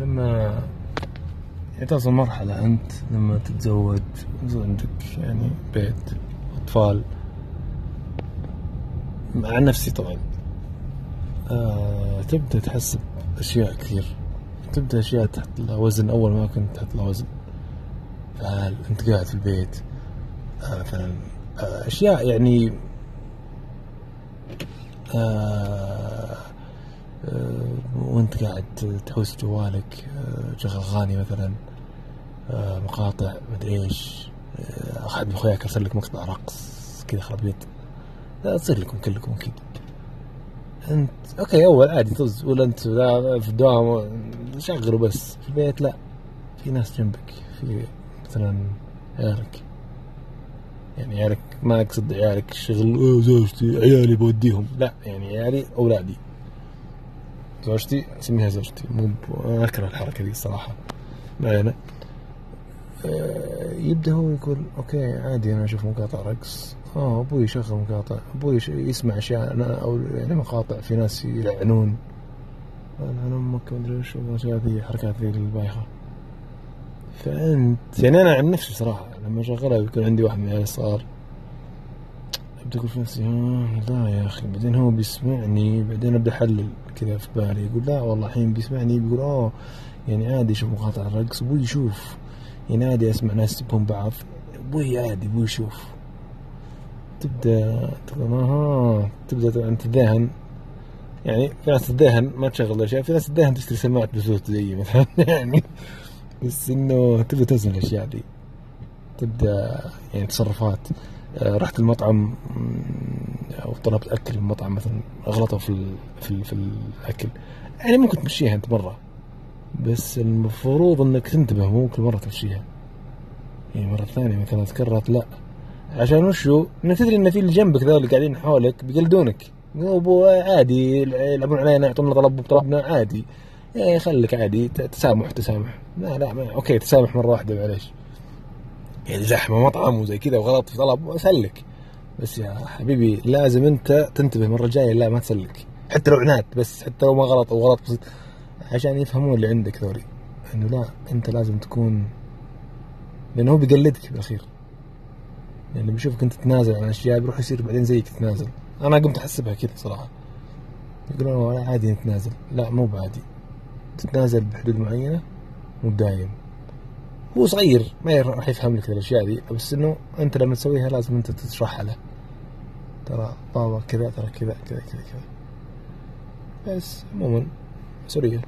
لما تصل مرحلة أنت لما تتزوج عندك يعني بيت أطفال. عن نفسي طبعا. آه تبدأ تحس بأشياء كثير. تبدأ أشياء تحط لها وزن. أول ما كنت تحط لها وزن. فهل أنت قاعد في البيت؟ آه مثلا آه أشياء يعني آه وانت قاعد تحوس جوالك آه شغل اغاني مثلا آه مقاطع مدري إيش آه أحد من أخوياك أرسل لك مقطع رقص كذا خرابيط لا تصير لكم كلكم أكيد. أنت أوكي أول عادي طز ولا أنت في الدوام شغلوا بس في البيت لا في ناس جنبك في مثلا عيالك. يعني عيالك ما أقصد عيالك أوه زوجتي عيالي بوديهم. لا يعني عيالي أولادي. زوجتي اسميها زوجتي. مو أنا اكره الحركة دي الصراحه ما علينا. يبدأ هو يقول أوكي عادي أنا أشوف مقاطع رقص. آه أبوي يشغل مقاطع. أبوي يسمع أشياء أنا أو يعني مقاطع في ناس يلعنون. لعن أمك مدري وش الاشياء ذي الحركات ذي البايخة. فانت يعني أنا عن نفسي صراحة لما أشغلها بيكون عندي واحد من العيال الصغار. ابدا أقول في نفسي آه لا يا أخي بعدين هو بيسمعني بعدين أبدأ أحلل كذا في بالي يقول لا والله الحين بيسمعني بيقول اوه يعني عادي يشوف مقاطع الرقص أبوي يشوف يعني عادي أسمع ناس يسبون بعض أبوي عادي أبوي يشوف. تبدأ تقول أها تبدأ أنت تتذهن يعني في ناس تتذهن ما تشغل أشياء في ناس تتذهن تشتري سماعات بلوتوث زيي مثلا يعني بس إنه تبدا توزن الأشياء دي. تبدأ يعني تصرفات. رحت المطعم أو طلبت أكل من مطعم مثلا اغلطوا في ال في, ال في الأكل. يعني ممكن تمشيها أنت مرة بس المفروض إنك تنتبه مو كل مرة تمشيها. يعني مرة ثانية مثلا تكررت لا. عشان وشو؟ انك تدري إن في اللي جنبك ذول اللي قاعدين حولك بيقلدونك. عادي يلعبون علينا يعطونا طلب طلبنا عادي. يعني خليك عادي تسامح تسامح. لا لا ما أوكي تسامح مرة واحدة معليش. يعني زحمه مطعم وزي كذا وغلط في طلب اسلك بس يا حبيبي لازم انت تنتبه المره الجايه لا ما تسلك. حتى لو عناد بس حتى لو ما غلط أو غلط بسيط عشان يفهمون اللي عندك ذولي. إنه لا انت لازم تكون لأنه هو بيقلدك بالأخير. يعني لما يشوفك انت تتنازل عن أشياء بيروح يصير بعدين زيك تتنازل. أنا قمت أحسبها كذا صراحة. يقولون عادي نتنازل. لا مو بعادي. تتنازل بحدود معينة مو دايم. هو صغير ما راح يفهم لك الأشياء دي بس إنه أنت لما تسويها لازم أنت تشرحها له. ترى بابا كذا ترى كذا كذا كذا كذا. بس عموما سوريا